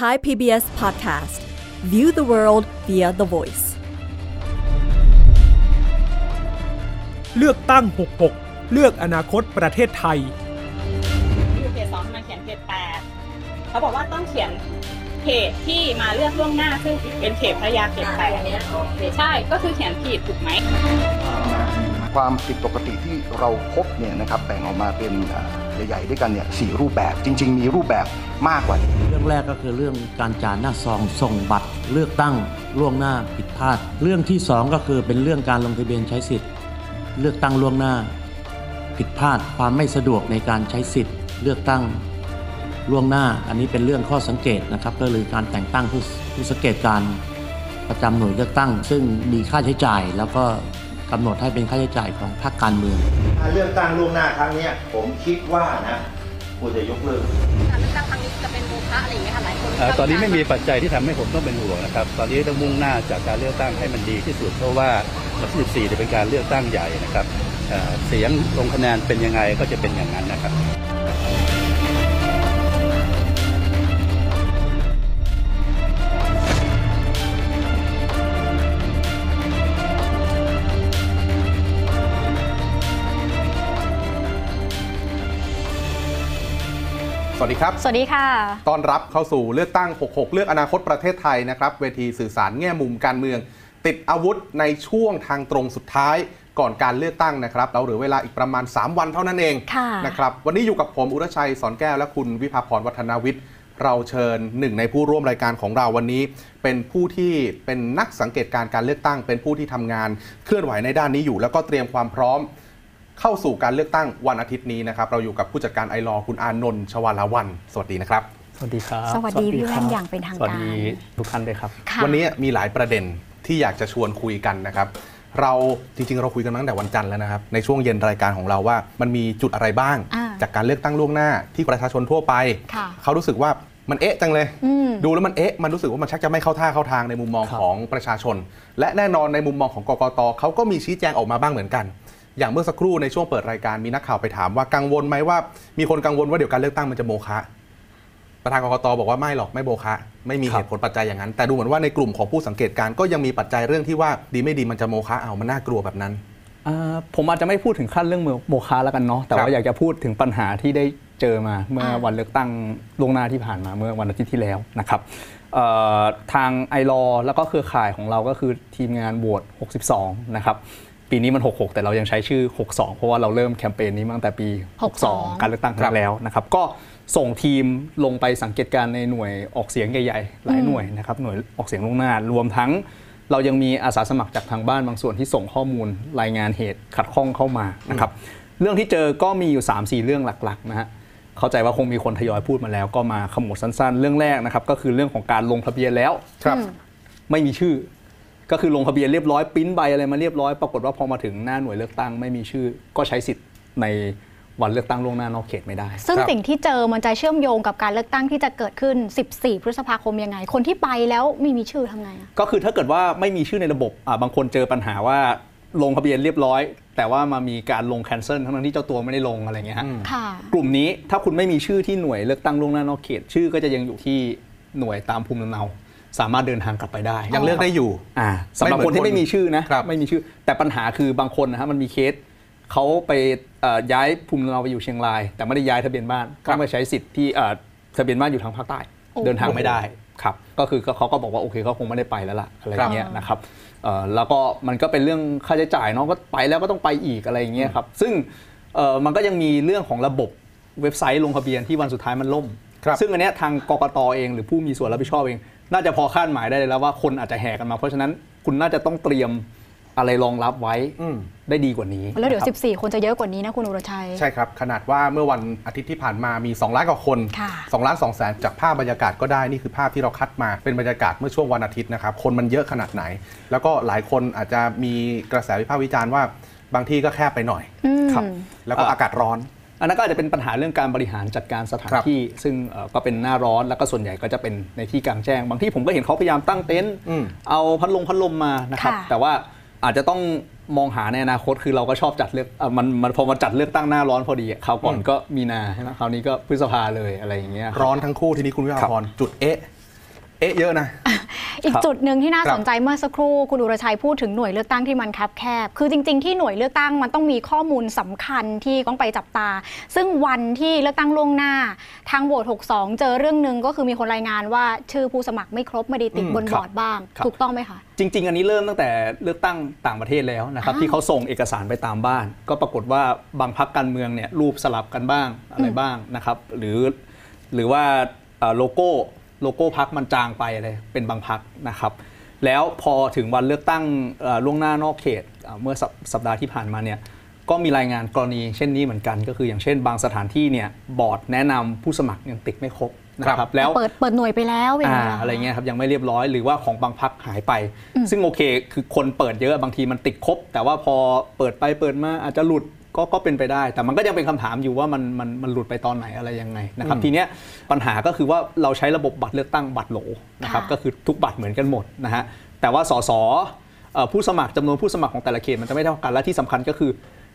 Thai PBS Podcast View the world via the voice เลือกตั้ง 66 เลือกอนาคตประเทศไทยอยู่เพจสองทำไมเขียนเพจแปดเขาบอกว่าต้องเขียนเพจที่มาเลือกล่วงหน้าซึ่งเป็นเพจพระยาเพจแปดใช่ก็คือเขียนผิดถูกไหม ความผิดปกติที่เราพบเนี่ยนะครับแบ่งออกมาเป็นอ่า ใหญ่ๆด้วยกันเนี่ยสี่รูปแบบจริง ๆ มีรูปแบบมากกว่านี้เรื่องแรกก็คือเรื่องการจ่ายหน้าซองส่งบัตรเลือกตั้งล่วงหน้าผิดพลาด เรื่องที่สองก็คือเป็นเรื่องการลงทะเบียนใช้สิทธิ์ เลือกตั้งล่วงหน้า ผิดพลาดความไม่สะดวกในการใช้สิทธิ์ เลือกตั้งล่วงหน้า อันนี้เป็นเรื่องข้อสังเกตนะครับก็คือการแต่งตั้งผู้ผู้สังเกตการประจำหน่วยเลือกตั้ง ซึ่งมีค่าใช้จ่ายแล้วก็ กำหนดให้เป็นค่าใช้จ่ายของภาคการเมืองการเลือกตั้งล่วงหน้าครั้งเนี้ยผมคิดว่านะควรจะยกเลิกการเลือกตั้งครั้งนี้จะเป็นโมฆะอะไรอย่างเงี้ยค่ะหลายคนเอ่อตอนนี้ไม่มีปัจจัยที่ทำให้ผมต้องเป็นห่วงนะครับตอนนี้ต้องมุ่งหน้าจากการเลือกตั้งให้มันดีที่สุดเพราะว่าวันที่14จะเป็นการเลือกตั้งใหญ่นะครับเอ่อเสียงลงคะแนนเป็นยังไงก็จะเป็นอย่างนั้นนะครับ วัสดีครับ สวัสดีค่ะ ต้อนรับเข้าสู่เลือกตั้ง 66 เลือกอนาคตประเทศไทยนะครับ เวทีสื่อสารแง่มุมการเมือง ติดอาวุธในช่วงทางตรงสุดท้ายก่อนการเลือกตั้งนะครับ เราเหลือเวลาอีกประมาณ 3 วันเท่านั้นเองค่ะนะครับ วันนี้อยู่กับผมอุรชัยสอนแก้วและคุณวิภาพรวัฒนาวิทย์ เราเชิญหนึ่งในผู้ร่วมรายการของเราวันนี้ เป็นผู้ที่เป็นนักสังเกตการการเลือกตั้ง เป็นผู้ที่ทำงานเคลื่อนไหวในด้านนี้อยู่ แล้วก็เตรียมความพร้อม เข้าสู่การเลือกตั้งวันอาทิตย์นี้นะครับ เราอยู่กับผู้จัดการไอรอว์คุณอานนท์ชวาลาวัน สวัสดีนะครับ สวัสดีครับ สวัสดีพี่แว่นอย่างเป็นทางสวัสการดีทุกท่านด้วยครับ ค่ะ วันนี้มีหลายประเด็นที่อยากจะชวนคุยกันนะครับ เราจริงๆ เราคุยกันมาตั้งแต่วันจันทร์แล้วนะครับ ในช่วงเย็นรายการของเราว่า มันมีจุดอะไรบ้าง อ่า จากการเลือกตั้งล่วงหน้าที่ประชาชนทั่วไป ค่ะ เขารู้สึกว่ามันเอ๊ะจังเลย อืม ดูแล้วมันเอ๊ะมันรู้สึกว่ามันชักจะไม่เข้าท่าเข้าทางในมุมมองครับ ของประชาชน และแน่นอนในมุมมองของกกตเขาก็มีชี้แจงออกมาบ้างเหมือนกัน อย่างเมื่อสักครู่ในช่วงเปิดรายการมีนักข่าวไปถามว่ากังวลไหมว่า มีคนกังวลว่าเดี๋ยวการเลือกตั้งมันจะโมฆะประธานกกตบอกว่าไม่หรอกไม่โบคะไม่มีครัเหบตุผลปัจจัยอย่างนั้น แต่ดูเหมือนว่าในกลุ่มของผู้สังเกตการณ์ก็ยังมีปัจจัยเรื่องที่ว่าดีไม่ดีมันจะโมคะเอามันน่ากลัวแบบนั้นอ่าผมอาจจะไม่พูดถึงขั้นเรื่องโมฆะแล้วกันเนาะแต่ครัว่าบอยากจะพูดถึงปัญหาที่ได้เจอมาเมื่ออ่าวันเลือกตั้งล่วงหน้าที่ผ่านมาเมื่อวันอาทิตย์ที่แล้วนะครับเอ่อทางไอรอแล้วก็เครือข่ายของเราก็คือทีมงานโหวต62 นะครับ ปีนี้มัน 66 แต่เรายังใช้ชื่อ 62 เพราะว่าเราเริ่มแคมเปญนี้มาตั้งแต่ปี 62 การเลือกตั้งครั้งแล้วนะครับก็ส่งทีมลงไปสังเกตการณ์ในหน่วยออกเสียงใหญ่ๆ หลายหน่วยนะครับหน่วยออกเสียงล่วงหน้ารวมทั้ง เรายังมีอาสาสมัครจากทางบ้านบางส่วนที่ส่งข้อมูลรายงานเหตุขัดข้องเข้ามานะครับเรื่องที่เจอก็มีอยู่ 3-4 เรื่องหลักๆนะฮะเข้าใจว่าคงมีคนทยอยพูดมาแล้ว ก็มาขมวดสั้นๆ เรื่องแรกนะครับก็คือเรื่องของการลงทะเบียนแล้วครับ ไม่มีชื่อ ก็คือลงทะเบียนเรียบร้อยปริ้นใบอะไรมาเรียบร้อยปรากฏว่าพอมาถึงหน้าหน่วยเลือกตั้งไม่มีชื่อ ก็ใช้สิทธิ์ในวันเลือกตั้งล่วงหน้านอกเขตไม่ได้ ซึ่งครับสิ่งที่เจอมันจะเชื่อมโยงกับการเลือกตั้งที่จะเกิดขึ้น 14 พฤษภาคมยังไง คนที่ไปแล้วไม่มีชื่อทำไงอะก็คือถ้าเกิดว่าไม่มีชื่อในระบบอ่าบางคนเจอปัญหาว่าลงทะเบียนเรียบร้อย แต่ว่ามามีการลงแคนเซิลทั้งๆที่เจ้าตัวไม่ได้ลงอะไรเงี้ยฮะค่ะกลุ่มนี้ถ้าคุณไม่มีชื่อที่หน่วยเลือกตั้งล่วงหน้านอกเขตชื่อก็จะยังอยู่ที่หน่วยตามภูมิลำเนา สามารถเดินทางกลับไปได้ ยังเลือกได้อยู่อ่าสำหรับคนที่ไม่มีชื่อนะครับไม่มีชื่อ แต่ปัญหาคือบางคนนะฮะมันมีเคสเขาไปเอ่อย้ายภูมิลำเนาไปอยู่เชียงราย แต่ไม่ได้ย้ายทะเบียนบ้านครัก็บมาใช้สิทธิ์ที่เอ่อทะเบียนบ้านอยู่ทางภาคใต้โอ้เดินทางไม่ได้ครับก็คือเขาก็บอกว่าโอเคเขาคงไม่ได้ไปแล้วล่ะอะไรอย่างเงี้ยนะครับเอ่อแล้วก็มันก็เป็นเรื่องค่าใช้จ่ายเนาะก็ไปแล้วก็ต้องไปอีกอะไรอย่างเงี้ยครับซึ่งเอ่อมันก็ยังมีเรื่องของระบบเว็บไซต์ลงทะเบียนที่วันสุดท้ายมันล่มครับซึ่งอันเนี้ยทางกกตเองหรือผู้มีส่วนรับผิดชอบเอง น่าจะพอคาดหมายได้เลยแล้วว่าคนอาจจะแห่กันมา เพราะฉะนั้นคุณน่าจะต้องเตรียมอะไรรองรับไว้อืมได้ดีกว่านี้แล้วเดี๋ยวนะครับ14 คนจะเยอะกว่านี้นะคุณอุรชัย ใช่ครับ ขนาดว่าเมื่อวันอาทิตย์ที่ผ่านมามี 2 ล้านกว่าคนค่ะ2ล้าน2แสนจากภาพบรรยากาศก็ได้นี่คือภาพที่เราคัดมาเป็นบรรยากาศเมื่อช่วงวันอาทิตย์นะครับ คนมันเยอะขนาดไหน แล้วก็หลายคนอาจจะมีกระแสวิพากษ์วิจารณ์ว่าบางที่ก็แคบไปหน่อยอืมครับ แล้วก็อากาศร้อน อันนั้นก็อาจจะเป็นปัญหาเรื่องการบริหารจัดการสถานครับที่ ซึ่งเอ่อก็เป็นหน้าร้อนแล้วก็ส่วนใหญ่ก็จะเป็นในที่กลางแจ้ง บางที่ผมก็เห็นเขาพยายามตั้งเต็นท์อืมเอาพัดลมพัดลมมานะครับค่ะแต่ว่าอาจจะต้องมองหาในอนาคตคือเราก็ชอบจัดเลือกเอ่อมันมันพอมาจัดเลือกตั้งหน้าร้อนพอดีอะคราวก่อนอืมก็มีนาใช่ไหมคราวนี้ก็พฤษภาเลยอะไรอย่างเงี้ยครับร้อนทั้งคู่ทีนี้คุณวิภาครับพรจุดเอ๊ะ เอ๊ะเยอะนะ อีกครับจุดหนึ่งที่น่าครับสนใจเมื่อสักครู่คุณอุรชัยพูดถึงหน่วยเลือกตั้งที่มันคับแคบ คือจริง ๆ ที่หน่วยเลือกตั้งมันต้องมีข้อมูลสำคัญที่ต้องไปจับตา ซึ่งวันที่เลือกตั้งล่วงหน้า ทางโหวต62 เจอเรื่องหนึ่งก็คือมีคนรายงานว่าชื่อผู้สมัครไม่ครบไม่ได้ติดอืมบนครับบอร์ดบ้างครับถูกต้องไหมคะจริง ๆ อันนี้เริ่มตั้งแต่เลือกตั้งต่างประเทศแล้วนะครับอ้าวที่เขาส่งเอกสารไปตามบ้าน ก็ปรากฏว่าบางพักการเมืองเนี่ยรูปสลับกันบ้างอะไรบ้างนะครับหรือหรือว่าเอ่อโลโก้ โลโก้พรรคมันจางไปอะไรเป็นบางพรรคนะครับ แล้วพอถึงวันเลือกตั้งเอ่อล่วงหน้านอกเขตเอ่อเมื่อสัปสัปดาห์ที่ผ่านมาเนี่ยก็มีรายงานกรณีเช่นนี้เหมือนกัน ก็คืออย่างเช่นบางสถานที่เนี่ยบอร์ดแนะนำผู้สมัครยังติดไม่ครบนะครับแล้วเปิดเปิดหน่วยไปแล้วอย่างอ่าเงี้ยเหอะไรเงี้ยครับยังไม่เรียบร้อยหรือว่าของบางพรรคหายไปอืมซึ่งโอเค คือคนเปิดเยอะบางทีมันติดครบ แต่ว่าพอเปิดไปเปิดมาอาจจะหลุด ก็ก็เป็นไปได้ แต่มันก็ยังเป็นคำถามอยู่ว่ามันมันมันหลุดไปตอนไหนอะไรยังไงนะครับอืมทีเนี้ยปัญหาก็คือว่าเราใช้ระบบบัตรเลือกตั้งบัตรโหลนะครับค่ะก็คือทุกบัตรเหมือนกันหมดนะฮะแต่ว่าสสเอ่อผู้สมัครจำนวนผู้สมัครของแต่ละเขตมันจะไม่เท่ากันและที่สำคัญก็คือ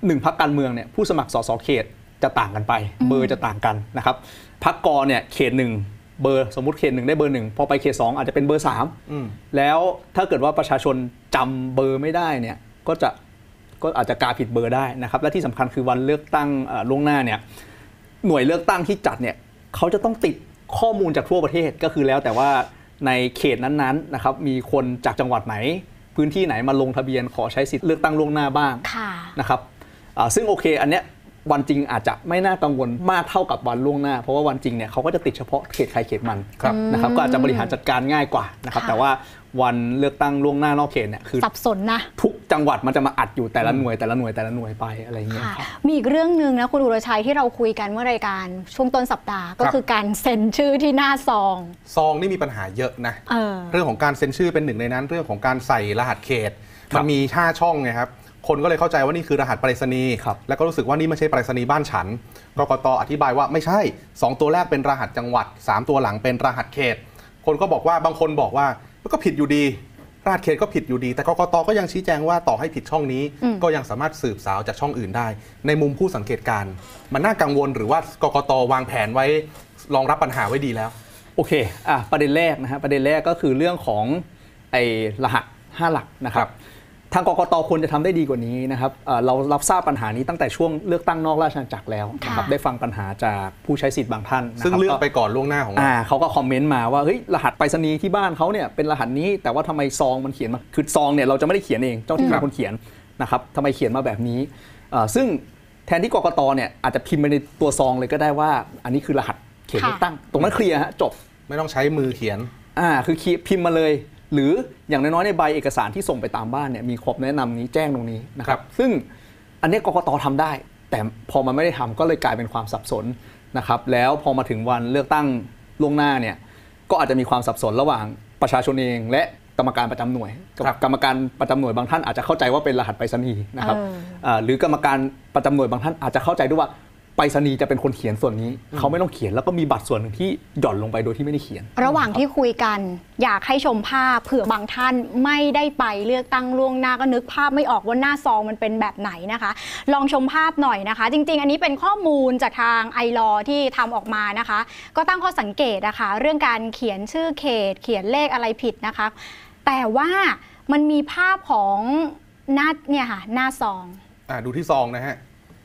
หนึ่งพักการเมืองเนี่ยผู้สมัครสสเขตจะต่างกันไป เบอร์จะต่างกันนะครับพักกรเนี่ยเขตหนึ่งเบอร์สมมติเขตหนึ่งได้เบอร์หนึ่งพอไปเขตสองอาจจะเป็นเบอร์สามอืมแล้วถ้าเกิดว่าประชาชนจำเบอร์ไม่ได้เนี่ยก็จะ ก็อาจจะกาผิดเบอร์ได้นะครับและที่สำคัญคือวันเลือกตั้งเอ่อล่วงหน้าเนี่ยหน่วยเลือกตั้งที่จัดเนี่ยเขาจะต้องติดข้อมูลจากทั่วประเทศก็คือแล้วแต่ว่าในเขตนั้นๆนะครับมีคนจากจังหวัดไหน พื้นที่ไหนมาลงทะเบียนขอใช้สิทธิ์เลือกตั้งล่วงหน้าบ้างค่ะนะครับอ่าซึ่งโอเคอันเนี้ยวันจริงอาจจะไม่น่ากังวลมากเท่ากับวันล่วงหน้า เพราะว่าวันจริงเนี่ยเขาก็จะติดเฉพาะเขตใครเขตมันครับนะครับก็อาจจะบริหารจัดการง่ายกว่านะครับค่ะแต่ว่า วันเลือกตั้งล่วงหน้านอกเขตเนี่ยคือสับสนนะ ทุกจังหวัดมันจะมาอัดอยู่แต่ละหน่วยแต่ละหน่วยแต่ละหน่วยไปอะไรอย่างเงี้ยค่ะครับ มีอีกเรื่องหนึ่งนะคุณอุรชัยที่เราคุยกันเมื่อรายการช่วงต้นสัปดาห์ก็คือการเซ็นชื่อที่หน้าซอง ซองนี่มีปัญหาเยอะนะ เออ เรื่องของการเซ็นชื่อเป็นหนึ่งในนั้น เรื่องของการใส่รหัสเขต ครับมันมีห้าช่องไงครับ คนก็เลยเข้าใจว่านี่คือรหัสไปรษณีย์ครับ แล้วก็รู้สึกว่านี่ไม่ใช่ไปรษณีย์บ้านฉันกกตอธิบายว่าไม่ใช่ 2 ตัวแรกเป็นรหัสจังหวัด 3 ตัวหลังเป็นรหัสเขต คนก็บอกว่าบางคนบอกว่า ก็ผิดอยู่ดีรหัสเขตก็ผิดอยู่ดี แต่กกตก็ยังชี้แจงว่าต่อให้ผิดช่องนี้อืมก็ยังสามารถสืบสาวจากช่องอื่นได้ ในมุมผู้สังเกตการณ์มันน่ากังวลหรือว่ากกตวางแผนไว้รองรับปัญหาไว้ดีแล้ว โอเคอะประเด็นแรกนะฮะประเด็นแรกก็คือเรื่องของไอ้รหัส 5 หลักนะครับ ทางกกตควรจะทำได้ดีกว่านี้นะครับเอ่อเรารับทราบปัญหานี้ตั้งแต่ช่วงเลือกตั้งนอกราชอาณาจักรแล้วนะครับค่ะได้ฟังปัญหาจากผู้ใช้สิทธิ์บางท่านนะครับซึ่งเลือกไปก่อนล่วงหน้าของเราอ่าเขาก็คอมเมนต์มาว่าเฮ้ยรหัสไปรษณีย์ที่บ้านเขาเนี่ยเป็นรหัสนี้แต่ว่าทำไมซองมันเขียนมาคือซองเนี่ยเราจะไม่ได้เขียนเองเจ้าที่ครัเป็บนคนเขียนนะครับทำไมเขียนมาแบบนี้เอ่อซึ่งแทนที่กกตเนี่ยอาจจะพิมพ์ไปในตัวซองเลยก็ได้ว่า อันนี้คือรหัสเขตเลือกตั้ง ตรงนั้นเคลียร์ฮะจบไม่ต้องใช้มือเขียนอ่าคือคีย์พิมพ์มาเลย หรืออย่างน้อยๆในใบเอกสารที่ส่งไปตามบ้านเนี่ยมีครบแนะนำนี้แจ้งตรงนี้นะคครัรับบซึ่งอันเนี้ยกกตทำได้ แต่พอมันไม่ได้ทำก็เลยกลายเป็นความสับสนนะครับแล้วพอมาถึงวันเลือกตั้งล่วงหน้าเนี่ยก็อาจจะมีความสับสนระหว่างประชาชนเอง และกรรมการประจำหน่วยครับกรรมการประจำหน่วยบางท่านอาจจะเข้าใจว่าเป็นรหัสไปรษณีย์นะครับเอออ่าหรือกรรมการประจำหน่วยบางท่านอาจจะเข้าใจด้วยว่า ไปรษณีย์จะเป็นคนเขียนส่วนนี้ เขาไม่ต้องเขียนแล้วก็มีบัตรส่วนหนึ่งที่หย่อนลงไปโดยที่ไม่ได้เขียน ระหว่างที่คุยกันอยากให้ชมภาพเผื่อบางท่านไม่ได้ไปเลือกตั้งล่วงหน้าก็นึกภาพไม่ออกว่าหน้าซองมันเป็นแบบไหนนะคะ ลองชมภาพหน่อยนะคะ จริง ๆ อันนี้เป็นข้อมูลจากทางไอรอที่ทำออกมานะคะ ก็ตั้งข้อสังเกตนะคะ เรื่องการเขียนชื่อเขต เขียนเลขอะไรผิดนะคะ แต่ว่ามันมีภาพของหน้าเนี่ยค่ะหน้าซองอ่าดูที่ซองนะฮะ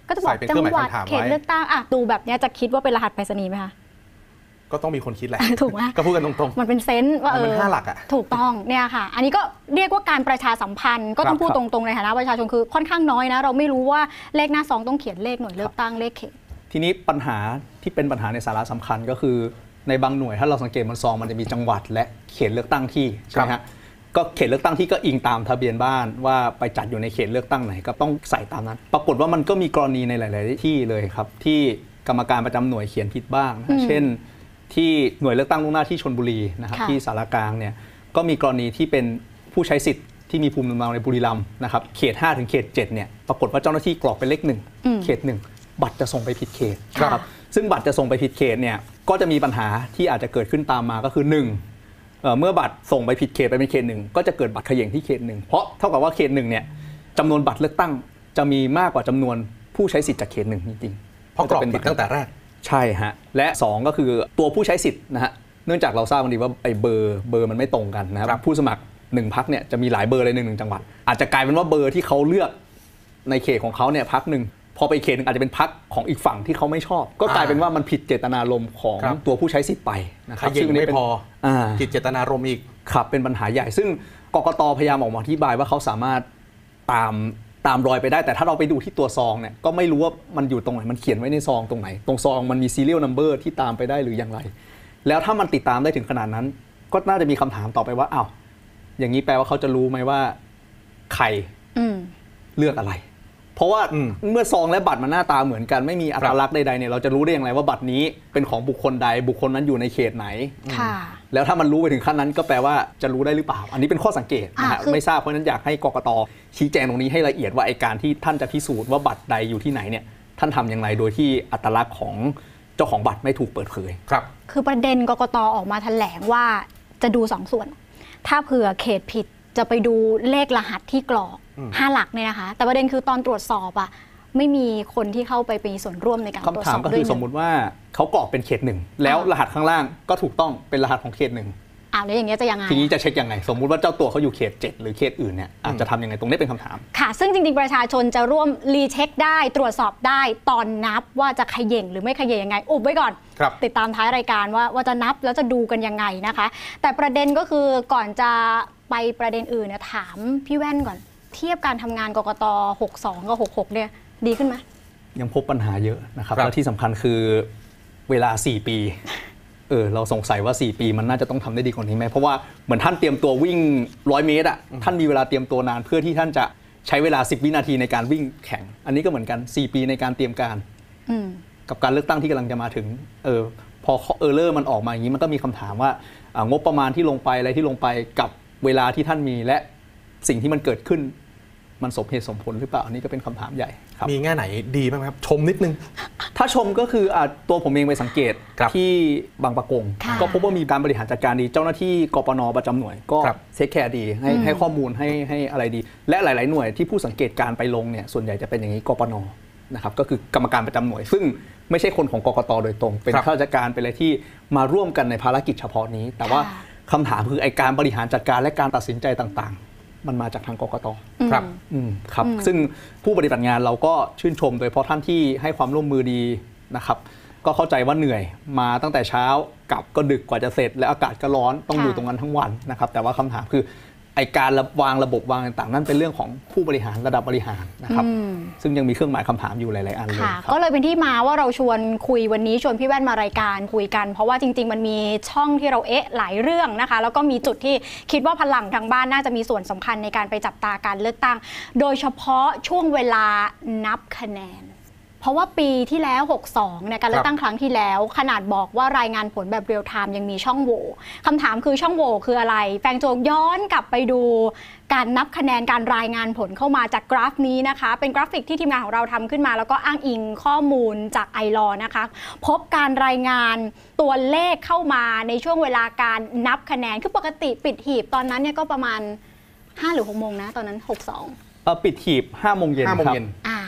ก็จะบอกใส่เป็นเคจัรื่องหมายงหวัดคำถามไว้ เขตเลือกตั้งอะดูแบบเนี้ยจะคิดว่าเป็นรหัสไปรษณีย์ไหมคะ ก็ต้องมีคนคิดแหละ ถูกไหม ก็พูดกันตรง มันเป็นเซนส์ว่าเอมันอเป็นห้าหลักอะถูกต้องเนี่ยค่ะ อันนี้ก็เรียกว่าการประชาสัมพันธ์ก็ต้องครับพูดครับตรงๆในฐานะประชาชนคือค่อนข้างน้อยนะ เราไม่รู้ว่าเลขหน้าซองต้องเขียนเลขหน่วยเลือกตั้งเลขเขต ทีนี้ปัญหาที่เป็นปัญหาในสาระสำคัญก็คือในบางหน่วยถ้าเราสังเกตบนซองมันจะมีจังหวัดและเขตเลือกตั้งที่ใช่ไหมฮะ ก็เขตเลือกตั้งที่ก็อิงตามทะเบียนบ้านว่าไปจัดอยู่ในเขตเลือกตั้งไหนก็ต้องใส่ตามนั้น ปรากฏว่ามันก็มีกรณีในหลาย ๆ ที่เลยครับ ที่กรรมการประจำหน่วยเขียนผิดบ้างนะอืมเช่น ที่หน่วยเลือกตั้งล่วงหน้าที่ชนบุรีนะครับค่ะที่สารกลางเนี่ยก็มีกรณีที่เป็นผู้ใช้สิทธิ์ที่มีภูมิลำเนาในบุรีรัมย์นะครับเขต 5 ถึงเขต 7 เนี่ยปรากฏว่าเจ้าหน้าที่กรอกเป็นเลขหนึ่งอืมเขตหนึ่งบัตรจะส่งไปผิดเขตค่ะนะครับซึ่งบัตรจะส่งไปผิดเขตเนี่ยก็จะมีปัญหาที่อาจจะเกิดขึ้นตามมาก็คือหนึ่ง เอ่อเมื่อบัตรส่งไปผิดเขตไปเป็นเขตหนึ่งก็จะเกิดบัตรเขย่งที่เขตหนึ่งเพราะเท่ากับว่าเขตหนึ่งเนี่ยจำนวนบัตรเลือกตั้งจะมีมากกว่าจำนวนผู้ใช้สิทธิ์จากเขตหนึ่งจริงๆๆเพราะกรอกจะป็นผิดตั้งแต่แรกใช่ฮะและ 2 ก็คือตัวผู้ใช้สิทธิ์นะฮะเนื่องจากเราทราบกันดีว่าไอ้เบอร์เบอร์มันไม่ตรงกันนะครับครับผู้สมัครหนึ่งพักเนี่ยจะมีหลายเบอร์เลยหนึ่งหนึ่งจังหวัด อาจจะกลายเป็นว่าเบอร์ที่เขาเลือกในเขตของเขาเนี่ยพักหนึ่ง พอไปอีกเขตหนึงอาจจะเป็นพักของอีกฝั่งที่เขาไม่ชอบ ก็กลายเป็นว่ามันผิดเจตนารมณ์ของครับ ตัวผู้ใช้สิทธิ์ไปนะคขรับยิงนนี้ไม่เป็นพออ่า ผิดเจตนารมณ์อีก ครับเป็นปัญหาใหญ่ซึ่งกกตพยายามออกมาอธิบายว่าเขาสามารถตามตามรอยไปได้ แต่ถ้าเราไปดูที่ตัวซองเนี่ยก็ไม่รู้ว่ามันอยู่ตรงไหน มันเขียนไว้ในซองตรงไหน ตรงซองมันมี serial number ที่ตามไปได้หรืออย่างไร แล้วถ้ามันติดตามได้ถึงขนาดนั้น ก็น่าจะมีคำถามต่อไปว่าอ้าวอย่างนี้แปลว่าเขาจะรู้ไหมว่าใครอืม เลือกอะไร เพราะว่าอืมเมื่อซองและบัตรมันหน้าตาเหมือนกันไม่มีอัตลักษณ์ใดๆเนี่ยเราจะรู้ได้อย่างไรว่าบัตรนี้เป็นของบุคคลใดบุคคลนั้นอยู่ในเขตไหนค่ะแล้วถ้ามันรู้ไปถึงขั้นนั้นก็แปลว่าจะรู้ได้หรือเปล่า อันนี้เป็นข้อสังเกตนะฮะอ่าคือไม่ทราบเพราะฉะนั้นอยากให้กกตชี้แจงตรงนี้ให้ละเอียดว่าไอการที่ท่านจะพิสูจน์ว่าบัตรใดอยู่ที่ไหนเนี่ยท่านทำอย่างไรโดยที่อัตลักษณ์ของเจ้าของบัตรไม่ถูกเปิดเผยครับ คือประเด็นกกตออกมาแถลงว่าจะดูสองส่วน ถ้าเผื่อเขตผิด จะไปดูเลขรหัสที่กรอกห้าหลักเนี่ยนะคะ แต่ประเด็นคือตอนตรวจสอบอะไม่มีคนที่เข้าไปมีส่วนร่วมในการตรวจคำถาสมอบก็ด้วคืยอหสนึ่มงมุติว่าเขากรอกเป็นเขตหนึ่งแล้วรหัสข้างล่างก็ถูกต้องเป็นรหัสของเขตหนึ่งอ่าแล้วอย่างเงี้ยจะยังไงทีนี้จะเช็คยังไง สมมุติว่าเจ้าตัวเขาอยู่เขต 7 หรือเขตอื่นเนี่ยอาจจะทำยังไงตรงนี้เป็นคำถาม ค่ะ ซึ่งจริงๆ ประชาชนจะร่วมรีเช็คได้ตรวจสอบได้ตอนนับว่าจะเขย่งหรือไม่เขย่งยังไง อุบไว้ก่อนครับติดตามท้ายรายการว่าว่าจะนับแล้วจะดูกันยังไงนะคะ แต่ประเด็นก็คือก่อนจะ ไปประเด็นอื่นเนี่ยถามพี่แว่นก่อน เทียบการทำงานกกต 62 กับ 66 เนี่ยดีขึ้นไหม ยังพบปัญหาเยอะนะครับ ครับ แล้วที่สำคัญคือเวลา 4 ปี เออ เราสงสัยว่า 4 ปีมันน่าจะต้องทำได้ดีกว่านี้ไหม เพราะว่าเหมือนท่านเตรียมตัววิ่งร้อยเมตรอะ ท่านมีเวลาเตรียมตัวนานเพื่อที่ท่านจะใช้เวลา 10 วินาทีในการวิ่งแข่ง อันนี้ก็เหมือนกัน 4 ปีในการเตรียมการ อืม กับการเลือกตั้งที่กำลังจะมาถึง เออ พอเออร์เลอร์มันออกมาอย่างนี้มันก็มีคำถามว่าอ่างบประมาณที่ลงไปอะไรที่ลงไปกับ เวลาที่ท่านมีและสิ่งที่มันเกิดขึ้นมันสมเหตุสมผลหรือเปล่าอันนี้ก็เป็นคำถามใหญ่ครับมีแง่ไหนดีบ้างครับ ชมนิดนึง ถ้าชมก็คืออะตัวผมเองไปสังเกตครับที่บางประกงค่ะก็พบว่ามีการบริหารจัดการดี เจ้าหน้าที่กปนประจำหน่วย ก็ครับเทคแคร์ดีให้อืมให้ข้อมูลให้ให้อะไรดี และหลาย ๆ หน่วยที่ผู้สังเกตการไปลงเนี่ยส่วนใหญ่จะเป็นอย่างนี้กปนนะครับก็คือกรรมการประจำหน่วย ซึ่งไม่ใช่คนของกกตโดยตรง เป็นครับข้าราชการเป็นอะไรที่มาร่วมกันในภารกิจเฉพาะนี้ แต่ว่า ค่ะคำถามคือไอการบริหารจัดการและการตัดสินใจต่างๆ มันมาจากทางกกตครับอืมครับอืมซึ่งผู้ปฏิบัติงานเราก็ชื่นชม โดยเฉพาะท่านที่ให้ความร่วมมือดีนะครับ ก็เข้าใจว่าเหนื่อยมาตั้งแต่เช้ากลับก็ดึกกว่าจะเสร็จ และอากาศก็ร้อนต้องค่ะอยู่ตรงนั้นทั้งวันนะครับ แต่ว่าคำถามคือ ไอการระวางระบบวางต่างๆนั่นเป็นเรื่องของผู้บริหารระดับบริหารนะครับอืมซึ่งยังมีเครื่องหมายคำถามอยู่หลาย ๆ อันเลยค่ะครับก็เลยเป็นที่มาว่าเราชวนคุยวันนี้ชวนพี่แว่นมารายการคุยกัน เพราะว่าจริง ๆ มันมีช่องที่เราเอ๊ะหลายเรื่องนะคะ แล้วก็มีจุดที่คิดว่าพลังทางบ้านน่าจะมีส่วนสำคัญในการไปจับตาการเลือกตั้ง โดยเฉพาะช่วงเวลานับคะแนน เพราะว่าปีที่แล้ว 62เนี่ยการเลือกตั้งครั้งที่แล้ว ขนาดบอกว่ารายงานผลแบบเรียลไทม์ยังมีช่องโหว่คำถามคือช่องโหว่คืออะไร แฟงโจกย้อนกลับไปดู การนับคะแนนการรายงานผลเข้ามาจากกราฟนี้นะคะ เป็นกราฟิกที่ทีมงานของเราทำขึ้นมา แล้วก็อ้างอิงข้อมูลจาก iLaw นะคะ พบการรายงานตัวเลขเข้ามาในช่วงเวลาการนับคะแนนคือปกติปิดหีบตอนนั้นเนี่ยก็ประมาณ5หรือ6โมงนะตอนนั้น 62เอ่อปิดหีบ5โมงเย็นห้าโมงครับเย็นอ่า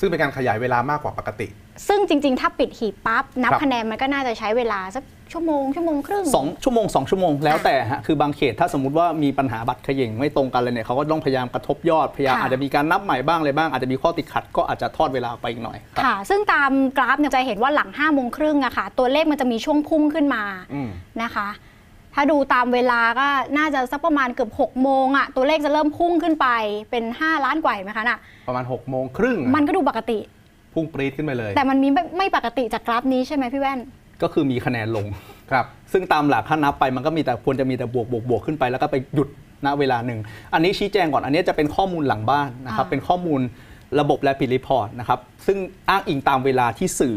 ซึ่งเป็นการขยายเวลามากกว่าปกติ ซึ่งจริง ๆ ถ้าปิดหีบปั๊บนับครับ คะแนนมันก็น่าจะใช้เวลาสักชั่วโมงชั่วโมงครึ่ง สองชั่วโมง2ชั่วโมงแล้วแต่ฮะคือบางเขตถ้าสมมติว่ามีปัญหาบัตรเขย่งไม่ตรงกันเลยเนี่ยเขาก็ต้องพยายามกระทบยอดพยายามค่ะ อาจจะมีการนับใหม่บ้างอะไรบ้าง อาจจะมีข้อติดขัดก็อาจจะทอดเวลาไปอีกหน่อยครับ ค่ะ ซึ่งตามกราฟเนี่ยจะเห็นว่าหลัง5้าโมงครึ่งอะค่ะ ตัวเลขมันจะมีช่วงพุ่งขึ้นมาอืม นะคะ ถ้าดูตามเวลาก็น่าจะสักประมาณเกือบ6โมงอะตัวเลขจะเริ่มพุ่งขึ้นไปเป็น 5 ล้านกว่าเห็นไหมคะน่ะประมาณ6กโมงครึ่งอะมันก็ดูปกติ พุ่งปรี๊ดขึ้นไปเลย แต่มันมีไม่ไม่ปกติจากกราฟนี้ใช่ไหมพี่แว่น ก็คือมีคะแนนลง ครับ ซึ่งตามหลักถ้านับไปมันก็มีแต่ควรจะมีแต่บวกบวกบวกขึ้นไป แล้วก็ไปหยุดณเวลาหนึ่ง อันนี้ชี้แจงก่อนอันนี้จะเป็นข้อมูลหลังบ้านนะครับอ่า เป็นข้อมูลระบบ Rapid Report นะครับซึ่งอ้างอิงตามเวลาที่สื่อ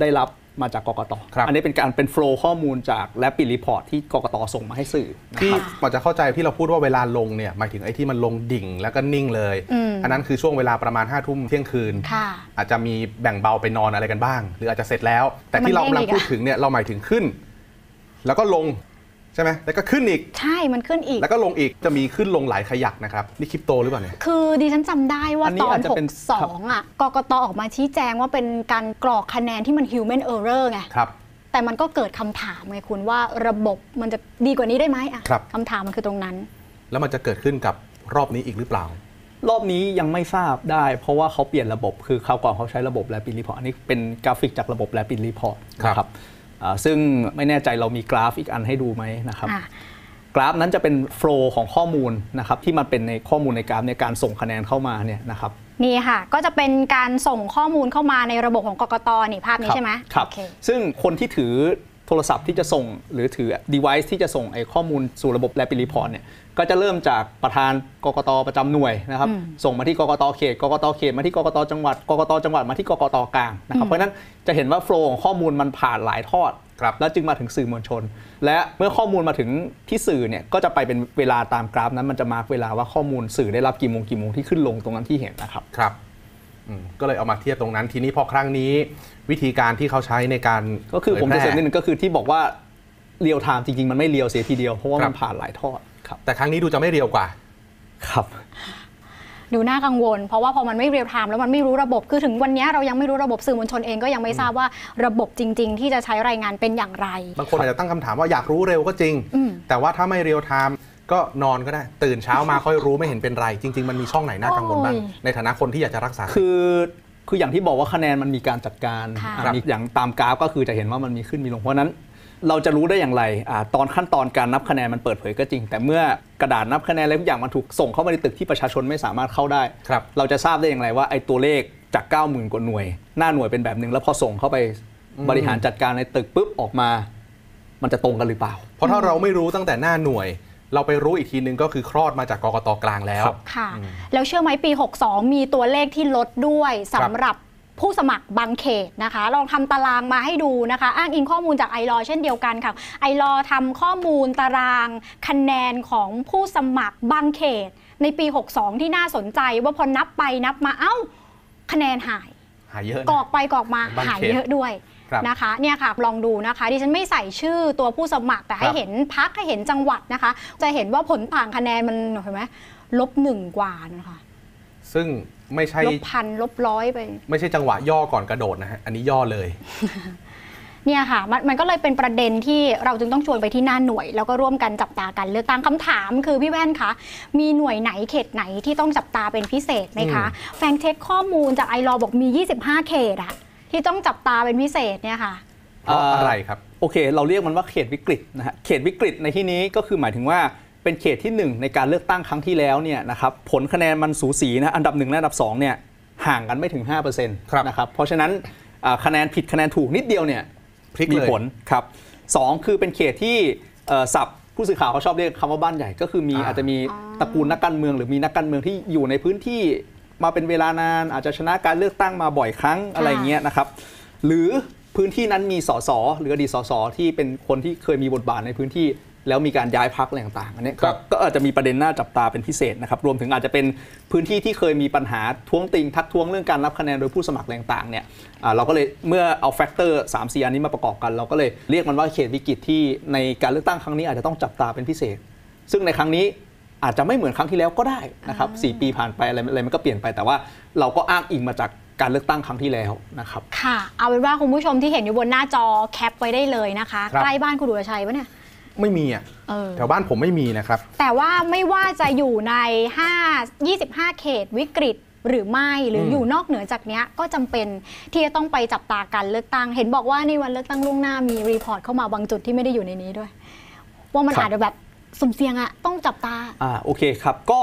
ได้รับ มาจากกกตครับอันนี้เป็นการเป็น flow ข้อมูลจาก Rapid Report ที่กกตส่งมาให้สื่อนะที่ครับกว่าจะเข้าใจที่เราพูดว่าเวลาลงเนี่ยหมายถึงไอ้ที่มันลงดิ่งแล้วก็นิ่งเลยอืมนนั้นคือช่วงเวลาประมาณ5้าทุ่มเที่ยงคืนค่ะอาจจะมีแบ่งเบาไปนอนอะไรกันบ้าง หรืออาจจะเสร็จแล้ว แต่ที่เรากำลังพูดถึงเนี่ยเราหมายถึงขึ้น แล้วก็ลงใช่ไหมแล้วก็ขึ้นอีก ใช่ มันขึ้นอีก แล้วก็ลงอีก จะมีขึ้นลงหลายขยักนะครับ นี่คริปโตหรือเปล่าเนี่ย คือดิฉันจำได้ว่าอันนี้ตอนอาจจะเป็น62อะ กกตออกมาชี้แจงว่าเป็นการกรอกคะแนนที่มัน human error ไง ครับ แต่มันก็เกิดคำถามไงคุณว่าระบบมันจะดีกว่านี้ได้ไหมอะครับคำถามมันคือตรงนั้น แล้วมันจะเกิดขึ้นกับรอบนี้อีกหรือเปล่า รอบนี้ยังไม่ทราบได้ เพราะว่าเขาเปลี่ยนระบบ คือคราวก่อนเขาใช้ระบบ Rapid Report อันนี้เป็นกราฟิกจากระบบ Rapid Report ครับนะครับอ่า ซึ่งไม่แน่ใจเรามีกราฟอีกอันให้ดูไหมนะครับอะกราฟนั้นจะเป็นโฟล์ของข้อมูลนะครับที่มันเป็นในข้อมูลในกราฟในการส่งคะแนนเข้ามาเนี่ยนะครับนี่ค่ะก็จะเป็นการส่งข้อมูลเข้ามาในระบบของกกตนี่ภาพนี้ใช่ไหมครับโอเคซึ่งคนที่ถือ โทรศัพท์ที่จะส่งหรือถือ device ที่จะส่งไอ้ข้อมูลสู่ระบบ Rapid Report เนี่ยก็จะเริ่มจากประธานกกตประจำหน่วยนะครับอืมส่งมาที่กกตเขตกกตเขตมาที่กกตจังหวัดกกตจังหวัดมาที่กกตกลางนะครับอืมเพราะฉะนั้นจะเห็นว่าโฟล์ของข้อมูลมันผ่านหลายทอดครับแล้วจึงมาถึงสื่อมวลชน และเมื่อข้อมูลมาถึงที่สื่อเนี่ยก็จะไปเป็นเวลาตามกราฟนั้นมันจะ mark เวลาว่าข้อมูลสื่อได้รับกี่โมงกี่โมงที่ขึ้นลงตรงนั้นที่เห็นนะครับครับอืม ก็เลยเอามาเทียบตรงนั้น ทีนี้พอครั้งนี้วิธีการที่เขาใช้ในการก็คือผมผจะยแพเสริร่มนิดนึงก็คือที่บอกว่าเรียลไทม์จริงๆ มันไม่ real เสียทีเดียว เพราะว่าครัมับนผ่านหลายทอดครับแต่ครั้งนี้ดูจะไม่ real กว่า ครับ ดูน่ากังวล เพราะว่าพอมันไม่เรียลไทม์แล้วมันไม่รู้ระบบคือถึงวันนี้เรายังไม่รู้ระบบสื่อมวลชนเองก็ยังไม่ทราบว่าระบบจริง ๆ ที่จะใช้รายงานเป็นอย่างไร บางคนอาจจะตั้งคำถามว่าอยากรู้เร็วก็จริงอืมแต่ว่าถ้าไม่เรียลไทม์ ก็นอนก็ได้ ตื่นเช้ามาค่อยรู้ไม่เห็นเป็นไร จริง ๆ มันมีช่องไหนน่ากังวลบ้างโอ้ยในฐานะคนที่อยากจะรักษา คือคืออย่างที่บอกว่าคะแนนมันมีการจัดการค่ะอ่ามีอย่างตามกราฟก็คือจะเห็นว่ามันมีขึ้นมีลงเพราะฉะนั้นเราจะรู้ได้อย่างไรอาตอนขั้นตอนการนับคะแนนมันเปิดเผยก็จริง แต่เมื่อกระดาษนับคะแนนอะไรทุกอย่างมันถูกส่งเข้ามาในตึกที่ประชาชนไม่สามารถเข้าได้ครับเราจะทราบได้อย่างไรว่าไอ้ตัวเลขจาก 90,000 กว่าหน่วย หน้าหน่วยเป็นแบบหนึ่งแล้วพอส่งเข้าไปบริหารจัดการในตึกปุ๊บออกมา มันจะตรงกันหรือเปล่า เพราะถ้าเราไม่รู้ตั้งแต่หน้าหน่วย เราไปรู้อีกทีนึงก็คือคลอดมาจากกกตกลางแล้วครับค่ะ แล้วเชื่อไหมปี 62 มีตัวเลขที่ลดด้วยครับสำหรับผู้สมัครบางเขตนะคะ ลองทำตารางมาให้ดูนะคะ อ้างอิงข้อมูลจากไอรอเช่นเดียวกันค่ะ ไอรอทำข้อมูลตารางคะแนนของผู้สมัครบางเขต ในปี 62 ที่น่าสนใจว่าพอนับไปนับมาเอ้า คะแนนหาย หายเยอะนะกรอกไปกรอกมาบางเขตหายเยอะด้วยครับ นะคะเนี่ยค่ะลองดูนะคะดิฉันไม่ใส่ชื่อตัวผู้สมัครแต่ให้ครับเห็นพักให้เห็นจังหวัดนะคะ จะเห็นว่าผลต่างคะแนนมันเห็นไหมลบหนึ่งกว่านะคะซึ่งไม่ใช่ลบพันลบร้อยไป ไม่ใช่จังหวะย่อก่อนกระโดดนะฮะอันนี้ย่อเลยเนี่ยค่ะมันมันก็เลยเป็นประเด็นที่เราจึงต้องชวนไปที่หน้าหน่วย แล้วก็ร่วมกันจับตากันเลือกตั้งคำถามคือพี่แว่นคะมีหน่วยไหนเขตไหนที่ต้องจับตาเป็นพิเศษไหมคะ แฟงเช็คข้อมูลจากไอรอบอกมี 25 เขตอะ ที่ต้องจับตาเป็นพิเศษเนี่ยค่ะ เพราะอะไรครับ โอเค เราเรียกมันว่าเขตวิกฤตนะฮะเขตวิกฤตในที่นี้ก็คือหมายถึงว่าเป็นเขตที่หนึ่งในการเลือกตั้งครั้งที่แล้วเนี่ยนะครับผลคะแนนมันสูสีนะอันดับหนึ่งและอันดับสองเนี่ยห่างกันไม่ถึง5%ครับนะครับเพราะฉะนั้นอ่าคะแนนผิดคะแนนถูกนิดเดียวเนี่ยพลิกมีเลยผลครับสองคือเป็นเขตที่เอ่อศัพท์ผู้สื่อข่าวเขาชอบเรียกคำว่าบ้านใหญ่ ก็คือมีอ่าอาจจะมีตระกูลนักการเมือง หรือมีนักการเมืองที่อยู่ในพื้นที่ มาเป็นเวลานาน อาจจะชนะการเลือกตั้งมาบ่อยครั้งอะไรอย่างเงี้ยนะครับ หรือพื้นที่นั้นมีสสหรืออดีตสสที่เป็นคนที่เคยมีบทบาทในพื้นที่แล้วมีการย้ายพรรคอะไรต่างๆอันเนี้ยครัก็บก็อาจจะมีประเด็นน่าจับตาเป็นพิเศษนะครับรวมถึงอาจจะเป็นพื้นที่ที่เคยมีปัญหาท้วงติงทักท้วงเรื่องการนับคะแนนโดยผู้สมัครอะไรต่างๆเนี่ยอ่าเราก็เลยเมื่อเอา factor 3 4อันนี้มาประกอบกัน เราก็เลยเรียกมันว่าเขตวิกฤตที่ในการเลือกตั้งครั้งนี้อาจจะต้องจับตาเป็นพิเศษ ซึ่งในครั้งนี้ อาจจะไม่เหมือนครั้งที่แล้วก็ได้นะครับสี่ปีผ่านไปอะไรอะไรมันก็เปลี่ยนไป แต่ว่าเราก็อ้างอิงมาจากการเลือกตั้งครั้งที่แล้วนะครับ ค่ะ เอาเป็นว่าคุณผู้ชมที่เห็นอยู่บนหน้าจอ cap ไว้ได้เลยนะคะครับใกล้บ้านคุณดุลชัยปะเนี่ยไม่มีอะเออแถวบ้านผมไม่มีนะครับ แต่ว่าไม่ว่าจะอยู่ใน 5 25 เขตวิกฤตหรือไม่หรืออมอยู่นอกเหนือจากเนี้ยก็จำเป็นที่จะต้องไปจับตาการเลือกตั้ง เห็นบอกว่าในวันเลือกตั้งล่วงหน้ามี report เข้ามาบางจุดที่ไม่ได้อยู่ในนี้ด้วย ว่ามันครับอาจจะแบบ สุ่มเสี่ยงอะต้องจับตา อ่าโอเคครับก็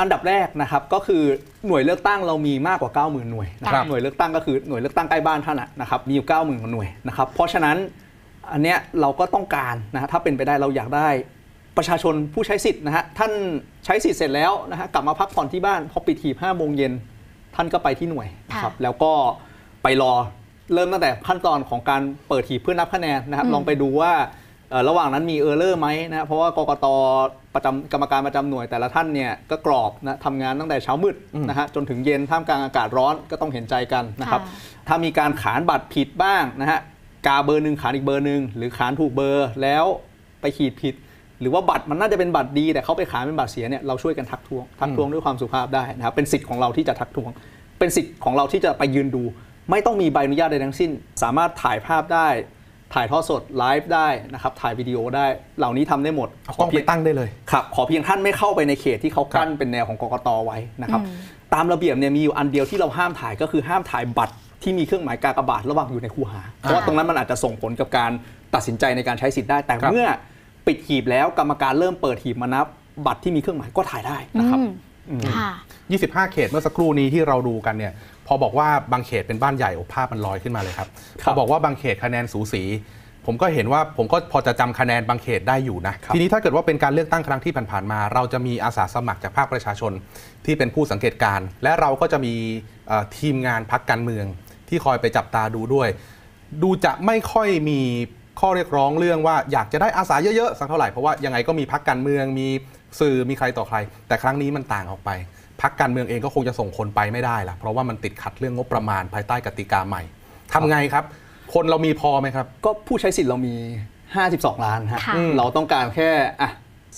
อันดับแรกนะครับก็คือหน่วยเลือกตั้งเรามีมากกว่า 90,000 หน่วยนะคครัรับบหน่วยเลือกตั้งก็คือหน่วยเลือกตั้งใกล้บ้านท่านอะนะครับมีอยู่ 90,000กว่าหน่วยนะครับเพราะฉะนั้นอันเนี้ยเราก็ต้องการนะฮะถ้าเป็นไปได้เราอยากได้ประชาชนผู้ใช้สิทธิ์นะฮะท่านใช้สิทธิ์เสร็จแล้วนะฮะกลับมาพักผ่อนที่บ้านพอปิดหีบ5โมงเย็นท่านก็ไปที่หน่วยนะครับค่ะแล้วก็ไปรอเริ่มตั้งแต่ขั้นตอนของการเปิดหีบเพื่อนับคะแนนนะครับอืมลองไปดูว่าเอ่อ ระหว่างนั้นมีเออร์เลอร์ไหมนะครับเพราะว่ากกตประจำกรรมการประจำหน่วยแต่ละท่านเนี่ยก็กรอบนะทำงานตั้งแต่เช้ามืดอืมนะฮะจนถึงเย็นท่ามกลางอากาศร้อนก็ต้องเห็นใจกันนะครับค่ะถ้ามีการขานบัตรผิดบ้างนะฮะกาเบอร์หนึ่งขานอีกเบอร์หนึ่งหรือขานถูกเบอร์แล้วไปขีดผิด หรือว่าบัตรมันน่าจะเป็นบัตรดี แต่เขาไปขานเป็นบัตรเสียเนี่ยเราช่วยกันทักท้วงทักท้วงด้วยความสุภาพได้นะครับเป็นสิทธิ์ของเราที่จะทักท้วง เป็นสิทธิ์ของเราที่จะไปยืนดู ไม่ต้องมีใบอนุญาตใดทั้งสิ้น สามารถถ่ายภาพได้ ถ่ายทอดสดไลฟ์ได้นะครับถ่ายวิดีโอได้เหล่านี้ทำได้หมดเอากล้องไปตั้งได้เลยครับขอเพียงท่านไม่เข้าไปในเขตที่เขากั้นเป็นแนวของกกตไว้นะครับอืมตามระเบียบเนี่ยมีอยู่อันเดียวที่เราห้ามถ่ายก็คือห้ามถ่ายบัตรที่มีเครื่องหมายกากบาทระหว่างอยู่ในคูหา เพราะว่าตรงนั้นมันอาจจะส่งผลกับการตัดสินใจในการใช้สิทธิ์ได้ แต่ครับเมื่อปิดหีบแล้วกรรมการเริ่มเปิดหีบมานับ บัตรที่มีเครื่องหมายก็ถ่ายได้นะครับอืมอืมค่ะ25 เขตเมื่อสักครู่นี้ที่เราดูกันเนี่ยพ อบอกว่าบางเขตเป็นบ้านใหญ่โอ้ภาพมันลอยขึ้นมาเลยครับคพรับอบอกว่าบางเขตคะแนนสูสี ผมก็เห็นว่าผมก็พอจะจำคะแนนบางเขตได้อยู่นะครับทีนี้ถ้าเกิดว่าเป็นการเลือกตั้งครั้งที่ผ่านๆมา เราจะมีอาสาสมัครจากภาคประชาชนที่เป็นผู้สังเกตการณ์และเราก็จะมีเอ่อทีมงานพักการเมือง ที่คอยไปจับตาดูด้วย ดูจะไม่ค่อยมีข้อเรียกร้องเรื่องว่าอยากจะได้อาสาเยอะๆสักเท่าไหร่เพราะว่ายังไงก็มีพักการเมืองมีสื่อมีใครต่อใคร แต่ครั้งนี้มันต่างออกไป พักการเมืองเองก็คงจะส่งคนไปไม่ได้ละเพราะว่ามันติดขัดเรื่องงบประมาณภายใต้กติกาใหม่ทำไงครับ คนเรามีพอไหมครับ ก็ผู้ใช้สิทธิ์เรามี 52 ล้านฮะค่ะอืมเราต้องการแค่อะ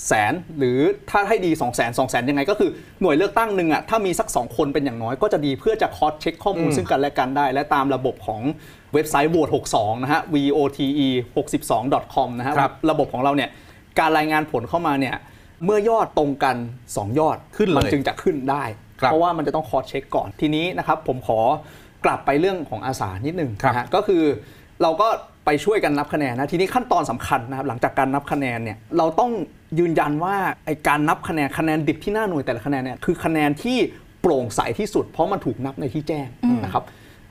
แสนหรือถ้าให้ดี 2 0 0 0 0 0 2 0 0 0 0ยังไง ก็คือหน่วยเลือกตั้งหนึ่งอะถ้ามีสัก 2 คนเป็นอย่างน้อยก็จะดีเพื่อจะคอสเช็คข้อมูลอืมซึ่งกันและกันได้ และตามระบบของเว็บไซต์ vote 62 นะฮะ vote 62 com นะฮะครับระบบของเราเนี่ยการรายงานผลเข้ามาเนี่ย เมื่อยอดตรงกัน 2 ยอดขึ้นเลยมัจึงจะขึ้นได้ครับเพราะว่ามันจะต้องคอสเช็คก่อนทีนี้นะครับ ผมขอกลับไปเรื่องของอาสานิดนึงครับนะฮะก็คือเราก็ไปช่วยกันนับคะแนนนะทีนี้ขั้นตอนสำคัญนะครับหลังจากการนับคะแนนเนี่ยเราต้องยืนยันว่าไอการนับคะแนนคะแนนดิบที่หน้าหน่วยแต่ละคะแนนเนี่ยคือคะแนนที่โปร่งใสที่สุด เพราะมันถูกนับในที่แจ้งนะครับ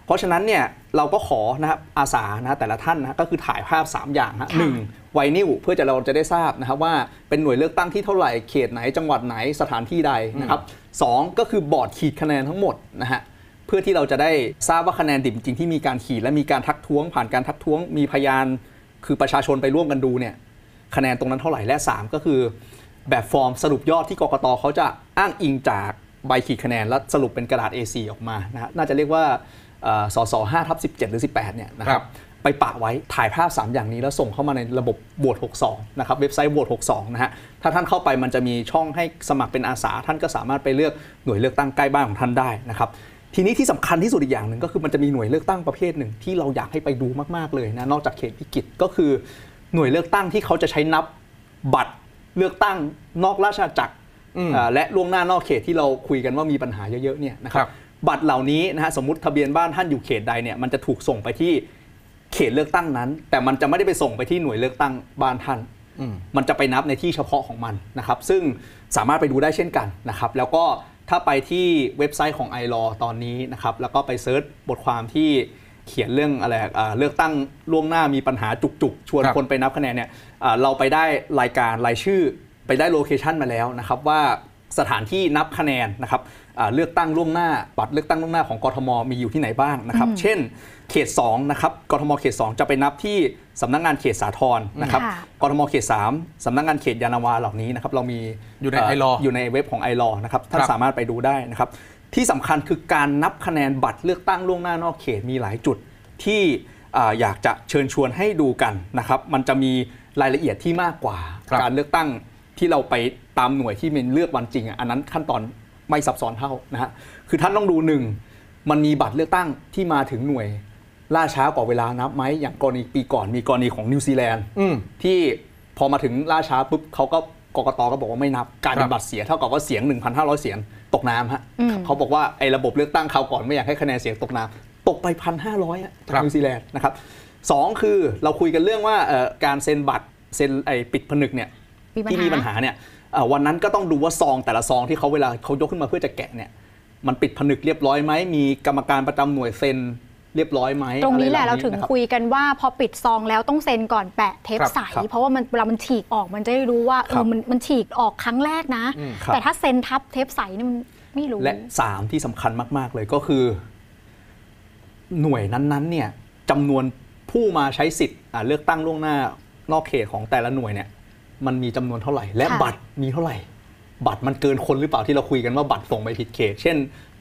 เพราะฉะนั้นเนี่ยเราก็ขอนะครับอาสานะแต่ละท่านนะก็คือถ่ายภาพ 3 อย่างฮะหนึ่งไวนิวเพื่อจะเราจะได้ทราบนะครับว่าเป็นหน่วยเลือกตั้งที่เท่าไหร่เขตไหนจังหวัดไหนสถานที่ใดนะครับสองก็คือบอร์ดขีดคะแนนทั้งหมดนะฮะเพื่อที่เราจะได้ทราบว่าคะแนนดิบจริงๆที่มีการขีดและมีการทักท้วง ผ่านการทักท้วงมีพยาน คือประชาชนไปร่วมกันดูเนี่ยคะแนนตรงนั้นเท่าไหร่และ 3 ก็คือ แบบฟอร์มสรุปยอดที่กกตเขาจะอ้างอิงจากใบขีดคะแนนและสรุปเป็นกระดาษ A4 ออกมานะฮะน่าจะเรียกว่า เอ่อสส5ทับ17หรือ18เนี่ยนะคครัรับบไปปะไว้ถ่ายภาพ 3 อย่างนี้แล้วส่งเข้ามาในระบบโหวต62 นะครับ เว็บไซต์โหวต62 นะฮะ ถ้าท่านเข้าไปมันจะมีช่องให้สมัครเป็นอาสา ท่านก็สามารถไปเลือกหน่วยเลือกตั้งใกล้บ้านของท่านได้นะครับทีนี้ที่สำคัญที่สุดอีกอย่างหนึ่งก็คือมันจะมีหน่วยเลือกตั้งประเภทหนึ่งที่เราอยากให้ไปดูมากๆเลยนะนอกจากเขตพิกิจก็คือหน่วยเลือกตั้งที่เขาจะใช้นับบัตรเลือกตั้งนอกราชอาณาจักรอืมอ่าและล่วงหน้านอกเขตที่เราคุยกันว่ามีปัญหาเยอะๆเนี่ยนะคครัรับ บบัตรเหล่านี้นะฮะสมมติทะเบียนบ้านท่านอยู่เขตใดเนี่ยมันจะถูกส่งไปที่เขตเลือกตั้งนั้น แต่มันจะไม่ได้ไปส่งไปที่หน่วยเลือกตั้งบ้านท่านอืมมันจะไปนับในที่เฉพาะของมันนะครับ ซึ่งสามารถไปดูได้เช่นกันนะครับ แล้วก็ถ้าไปที่เว็บไซต์ของ i l a w ตอนนี้นะครับ แล้วก็ไปเซิร์ชบทความที่เขียนเรื่องอะไรอ่าเลือกตั้งล่วงหน้ามีปัญหาจุกๆ ชวนครับคนไปนับคะแนนเนี่ยอ่าเราไปได้รายการรายชื่อ ไปได้โลเคชันมาแล้วนะครับว่าสถานที่นับคะแนนนะครับอ่า เลือกตั้งล่วงหน้า บัตรเลือกตั้งล่วงหน้าของกทมมีอยู่ที่ไหนบ้างนะครับ เช่น เขต2นะครับกทมเขต 2 จะไปนับที่สำนักงานเขตสาทรนะครับค่ะกทมเขต 3สำนักงานเขตยานาวาเหล่านี้นะครับเรามีอยู่ในเ iLaw อยู่ในเว็บของ i l a w นะครับท่านครับสามารถไปดูได้นะครับที่สำคัญคือการนับคะแนนบัตรเลือกตั้งล่วงหน้านอกเขตมีหลายจุดที่อ่าอยากจะเชิญชวนให้ดูกันนะครับ มันจะมีรายละเอียดที่มากกว่าครับการเลือกตั้งที่เราไปตามหน่วยที่มันเลือกวันจริงอะอันนั้นขั้นตอน ไม่ซับซ้อนเท่านะฮะคือท่านต้องดูหนึ่งมันมีบัตรเลือกตั้งที่มาถึงหน่วย ล่าช้ากว่าเวลานับไหมอย่างกรณีปีก่อนมีกรณีของนิวซีแลนด์อืมที่พอมาถึงล่าช้าปุ๊บเขาก็กกตก็บอกว่าไม่นับกลารเป็ครันบบัตรเสียเท่ากับว่าเสียง 1,500 เสียงตกน้ำฮะอืมเขาบอกว่าไอ้ระบบเลือกตั้งคราวก่อนไม่อยากให้คะแนนเสียงตกน้ำตกไป 1,500อะจากครับนิวซีแลนด์นะครับสองคือเราคุยกันเรื่องว่าเอ่อการเซ็นบัตรเซ็นไอ้ปิดผนึกเนี่ยมีปัญหาที่มีปัญหาเนี่ยเอ่อ วันนั้นก็ต้องดูว่าซองแต่ละซองที่เขาเวลาเขายกขึ้นมาเพื่อจะแกะเนี่ยมันปิดผนึกเรียบร้อยไหมมีกรรมการประจำหน่วยเซ็นเรียบร้อยไหมตรงนี้แหละอไเราถึงนะครับคุยกันว่าพอปิดซองแล้วต้องเซ็นก่อนแปะเทปครับใสครับเพราะว่ามันเวลามันฉีกออกมันจะได้รู้ว่าเอครัอบมันมันฉีกออกครั้งแรกนะอืมครับแต่ถ้าเซ็นทับเทปใสนี่มันไม่รู้ และ3ที่สำคัญมาก ๆ เลยก็คือ หน่วยนั้นๆ เนี่ยจำนวนผู้มาใช้สิทธิ์อ่าเลือกตั้งล่วงหน้านอกเขตของแต่ละหน่วยเนี่ย มันมีจำนวนเท่าไหร่ และค่ะบัตรมีเท่าไหร่ บัตรมันเกินคนหรือเปล่าที่เราคุยกันว่าบัตรส่งไปผิดเขต เช่น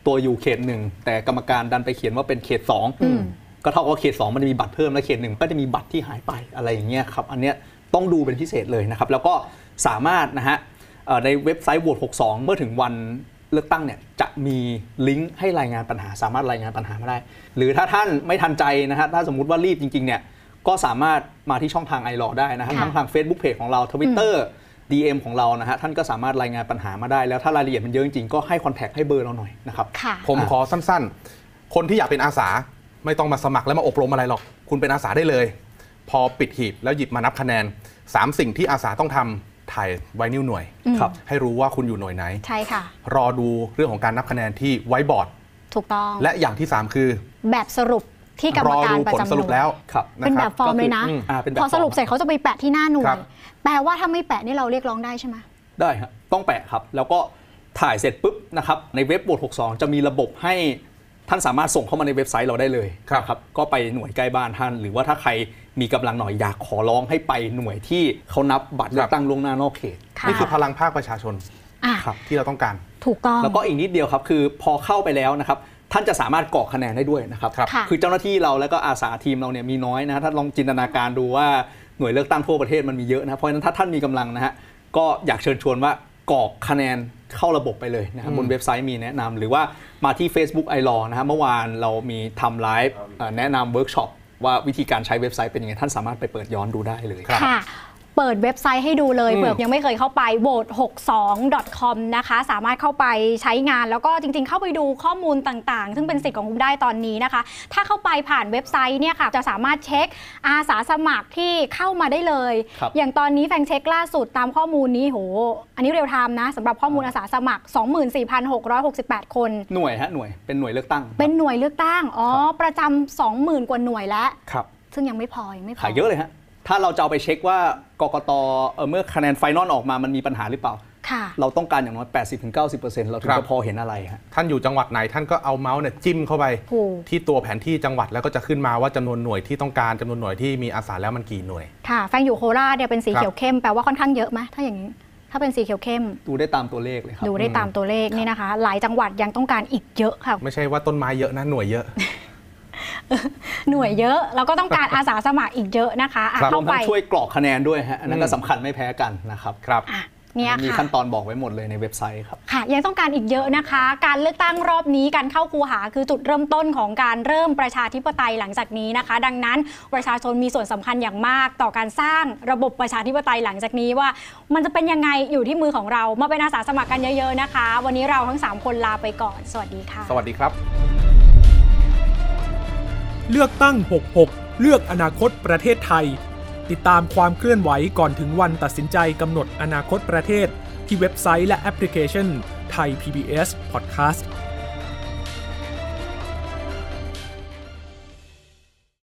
ตัวอยู่เขตหนึ่งแต่กรรมการดันไปเขียนว่าเป็นเขตสองอืมก็เท่ากับว่าเขต2มันจะมีบัตรเพิ่มและเขตหนึ่งก็จะมีบัตรที่หายไปอะไรอย่างเงี้ยครับอันเนี้ยต้องดูเป็นพิเศษเลยนะครับ แล้วก็สามารถนะฮะเอ่อในเว็บไซต์โหวต62 เมื่อถึงวันเลือกตั้งเนี่ยจะมีลิงก์ให้รายงานปัญหา สามารถรายงานปัญหามาได้ หรือถ้าท่านไม่ทันใจนะฮะถ้าสมมุติว่ารีบจริงๆเนี่ย ก็สามารถมาที่ช่องทางไอรอได้นะฮะค่ะทั้งทาง Facebook Page ของเรา Twitter DM ของเรานะฮะท่านก็สามารถรายงานปัญหามาได้แล้วถ้ารายละเอียดมันเยอะจริงๆก็ให้คอนแทคให้เบอร์เราหน่อยนะครับค่ะผมขอสั้นๆ คนที่อยากเป็นอาสาไม่ต้องมาสมัครและมาอบรมอะไรหรอก คุณเป็นอาสาได้เลย พอปิดหีบแล้วหยิบมานับคะแนน 3 สิ่งที่อาสาต้องทำถ่ายไว้นิ้วหน่วยอืมครับให้รู้ว่าคุณอยู่หน่วยไหนใช่ค่ะ รอดูเรื่องของการนับคะแนนที่ไว้บอร์ดถูกต้อง และอย่างที่ 3 คือ แบบสรุป ที่กรรรมอการดูประผลจำหสน่รุปวยแล้วครับนะเป็นคแบรับฟอร์มเลยนะอืมอ่าเป็นแบบพอสรุปฟอร์มเสร็จเขาจะไปแปะที่หน้าหน่วครัย บ แปลว่าถ้าไม่แปะนี่เราเรียกร้องได้ใช่ไหม ได้ครับต้องแปะครับ แล้วก็ถ่ายเสร็จปุ๊บนะครับในเว็บบท62 จะมีระบบให้ท่านสามารถส่งเข้ามาในเว็บไซต์เราได้เลยครับ นะครับก็ไปหน่วยใกล้บ้านท่าน หรือว่าถ้าใครมีกำลังหน่อยอยากขอร้องให้ไปหน่วยที่เขานับบัตรเลือกตั้งล่วงหน้านอกเขต ค่ะ นี่คือพลังภาคประชาชนอะ ครับ ที่เราต้องการ ถูกต้อง แล้วก็อีกนิดเดียวครับ คือพอเข้าไปแล้วนะครับ ท่านจะสามารถกรอกคะแนนได้ด้วยนะครับครับค่ะคือเจ้าหน้าที่เราแล้วก็อาสาทีมเราเนี่ยมีน้อยนะฮะท่านลองจินตนาการดูว่าหน่วยเลือกตั้งทั่วประเทศมันมีเยอะนะเพราะฉะนั้นถ้าท่านมีกำลังนะฮะก็อยากเชิญชวนว่ากรอกคะแนนเข้าระบบไปเลยนะครับอืมบนเว็บไซต์มีแนะนำหรือว่ามาที่ Facebook i l a w นะฮะเมื่อวานเรามีทำไลฟ์เอ่อแนะนำเวิร์กช็อปว่าวิธีการใช้เว็บไซต์เป็นยังไงท่านสามารถไปเปิดย้อนดูได้เลยครับค่ะเปิดเว็บไซต์ให้ดูเลยอืมเผื่อยังไม่เคยเข้าไป vote62.com นะคะ สามารถเข้าไปใช้งานแล้วก็จริงๆ เข้าไปดูข้อมูลต่างๆ ซึ่งเป็นสิทธิ์ของคุณได้ตอนนี้นะคะ ถ้าเข้าไปผ่านเว็บไซต์เนี่ยค่ะ จะสามารถเช็คอาสาสมัครที่เข้ามาได้เลยครับอย่างตอนนี้แฟงเช็คล่าสุดตามข้อมูลนี้โห อันนี้เรียลไทม์นะสำหรับข้อมูลอาสาสมัคร 24,668 คน หน่วยฮะหน่วยเป็นหน่วยเลือกตั้ง เป็นหน่วยเลือกตั้งอ๋อประจำ20,000 กว่าหน่วยแล้วครับซึ่งยังไม่พอยังไม่พอขาดเยอะเลยฮะ ถ้าเราจะเอาไปเช็คว่ากกตเอ่อเมื่อคะแนน final ออกมามันมีปัญหาหรือเปล่า ค่ะ เราต้องการอย่างน้อย 80-90%เราถึงครับจะพอเห็นอะไรฮะ ท่านอยู่จังหวัดไหนท่านก็เอาเมาส์เนี่ยจิ้มเข้าไป ถูก ที่ตัวแผนที่จังหวัดแล้วก็จะขึ้นมาว่าจำนวนหน่วยที่ต้องการจำนวนหน่วยที่มีอาสาแล้วมันกี่หน่วย ค่ะ แฟงอยู่โคราชเนี่ยเป็นสีครับเขียวเข้มแปลว่าค่อนข้างเยอะไหมถ้าอย่างนี้ ถ้าเป็นสีเขียวเข้ม ดูได้ตามตัวเลขเลยครับ ดูได้ตามตัวเลขนี่นะคะ หลายจังหวัดยังต้องการอีกเยอะค่ะ ไม่ใช่ว่าต้นไม้เยอะนะหน่วยเยอะ หน่วยเยอะ แล้วก็ต้องการอาสาสมัครอีกเยอะนะคะอะครับรวเข้ามไปทั้งช่วยกรอกคะแนนด้วยฮะอันนั้นก็อืมสำคัญไม่แพ้กันนะครับครับ อะเนี่ยมีค่ะ ขั้นตอนบอกไว้หมดเลยในเว็บไซต์ครับ ค่ะยังต้องการอีกเยอะนะคะ การเลือกตั้งรอบนี้การเข้าคูหาคือจุดเริ่มต้นของการเริ่มประชาธิปไตยหลังจากนี้นะคะ ดังนั้นประชาชนมีส่วนสำคัญอย่างมาก ต่อการสร้างระบบประชาธิปไตยหลังจากนี้ว่า มันจะเป็นยังไงอยู่ที่มือของเรามาเป็นอาสาสมัครกันเยอะ ๆนะคะ วันนี้เราทั้งสามคนลาไปก่อน สวัสดีค่ะ สวัสดีครับ เลือกตั้ง 66 เลือกอนาคตประเทศไทย ติดตามความเคลื่อนไหวก่อนถึงวันตัดสินใจกำหนดอนาคตประเทศ ที่เว็บไซต์และแอปพลิเคชันไทย PBS Podcast